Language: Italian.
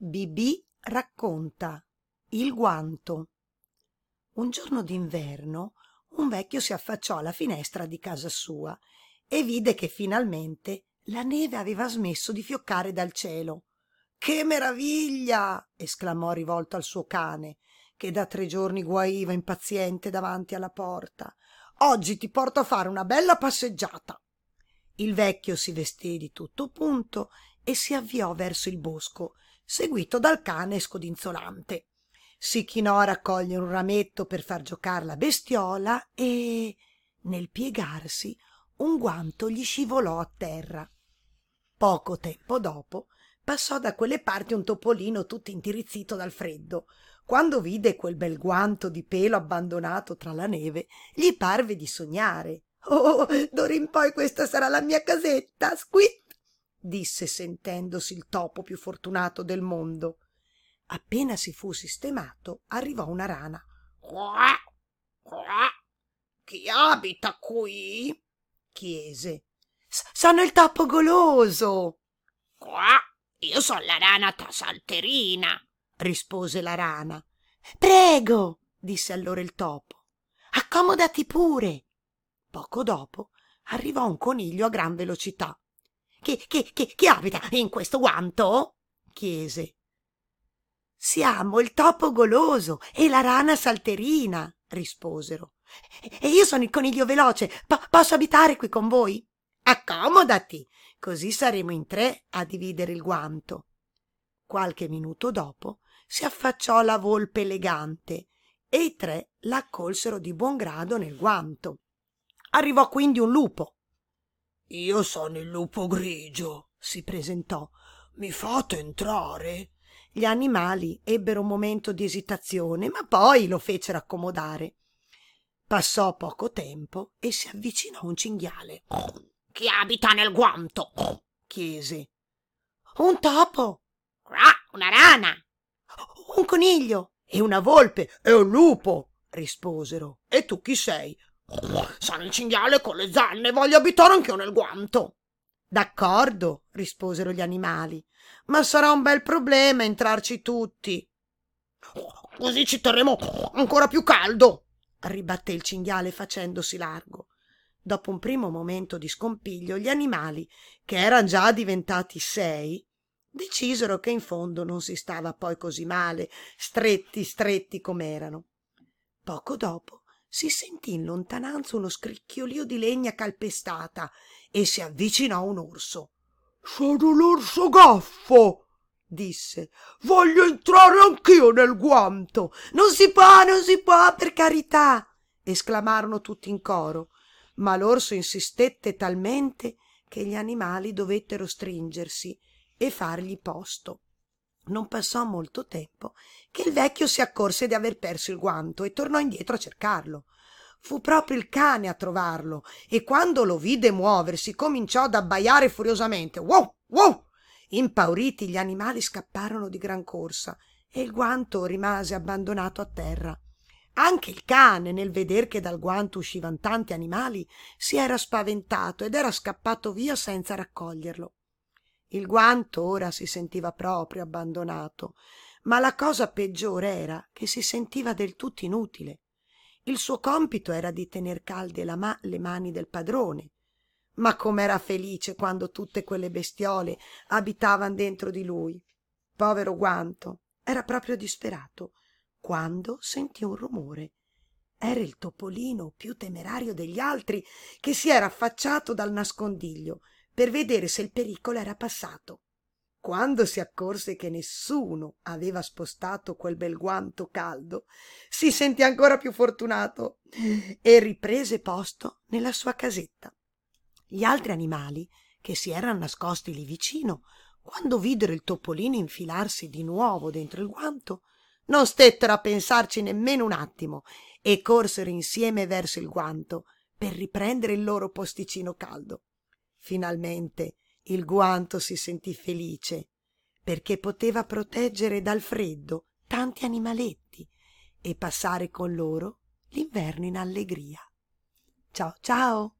Bibì racconta Il guanto. Un giorno d'inverno un vecchio si affacciò alla finestra di casa sua e vide che finalmente la neve aveva smesso di fioccare dal cielo. Che meraviglia! esclamò rivolto al suo cane, che da tre giorni guaiva impaziente davanti alla porta. Oggi ti porto a fare una bella passeggiata. Il vecchio si vestì di tutto punto e si avviò verso il bosco seguito dal cane scodinzolante. Si chinò a raccogliere un rametto per far giocare la bestiola e, nel piegarsi, un guanto gli scivolò a terra. Poco tempo dopo passò da quelle parti un topolino tutto intirizzito dal freddo. Quando vide quel bel guanto di pelo abbandonato tra la neve, gli parve di sognare. Oh, d'ora in poi questa sarà la mia casetta. Squit! disse sentendosi il topo più fortunato del mondo. Appena si fu sistemato, arrivò una rana. Qua, qua. Chi abita qui? chiese. Sono il topo goloso. Qua, io sono la rana tasalterina, rispose la rana. Prego, disse allora il topo. Accomodati pure. Poco dopo arrivò un coniglio a gran velocità. Chi, chi, chi, chi abita in questo guanto? chiese. Siamo il topo goloso e la rana salterina, risposero. E io sono il coniglio veloce. Po- posso abitare qui con voi? Accomodati, così saremo in tre a dividere il guanto. Qualche minuto dopo si affacciò la volpe elegante e i tre l'accolsero di buon grado nel guanto. Arrivò quindi un lupo io sono il lupo grigio, si presentò. Mi fate entrare? Gli animali ebbero un momento di esitazione, ma poi lo fecero accomodare. Passò poco tempo e si avvicinò un cinghiale. Chi abita nel guanto? chiese. Un topo. Ah, una rana. Un coniglio. E una volpe. E un lupo, risposero. E tu chi sei? Sono il cinghiale con le zanne, voglio abitare anch'io nel guanto. D'accordo, risposero gli animali, ma sarà un bel problema entrarci tutti. Così ci terremo ancora più caldo, ribatté il cinghiale facendosi largo. Dopo un primo momento di scompiglio, gli animali, che eran già diventati sei, decisero che in fondo non si stava poi così male, stretti stretti com'erano. Poco dopo si sentì in lontananza uno scricchiolio di legna calpestata e si avvicinò un orso. Sono l'orso gaffo, disse. Voglio entrare anch'io nel guanto. Non si può, non si può, per carità, esclamarono tutti in coro. Ma l'orso insistette talmente che gli animali dovettero stringersi e fargli posto. Non passò molto tempo che il vecchio si accorse di aver perso il guanto e tornò indietro a cercarlo. Fu proprio il cane a trovarlo e quando lo vide muoversi cominciò ad abbaiare furiosamente. Wow, wow! Impauriti gli animali scapparono di gran corsa e il guanto rimase abbandonato a terra. Anche il cane, nel veder che dal guanto uscivan tanti animali, si era spaventato ed era scappato via senza raccoglierlo. Il guanto ora si sentiva proprio abbandonato, ma la cosa peggiore era che si sentiva del tutto inutile. Il suo compito era di tener calde ma- le mani del padrone. Ma com'era felice quando tutte quelle bestiole abitavan dentro di lui. Povero guanto, era proprio disperato, quando sentì un rumore. Era il topolino più temerario degli altri che si era affacciato dal nascondiglio per vedere se il pericolo era passato. Quando si accorse che nessuno aveva spostato quel bel guanto caldo, si sentì ancora più fortunato e riprese posto nella sua casetta. Gli altri animali, che si erano nascosti lì vicino, quando videro il topolino infilarsi di nuovo dentro il guanto, non stettero a pensarci nemmeno un attimo e corsero insieme verso il guanto per riprendere il loro posticino caldo. Finalmente il guanto si sentì felice perché poteva proteggere dal freddo tanti animaletti e passare con loro l'inverno in allegria. Ciao ciao!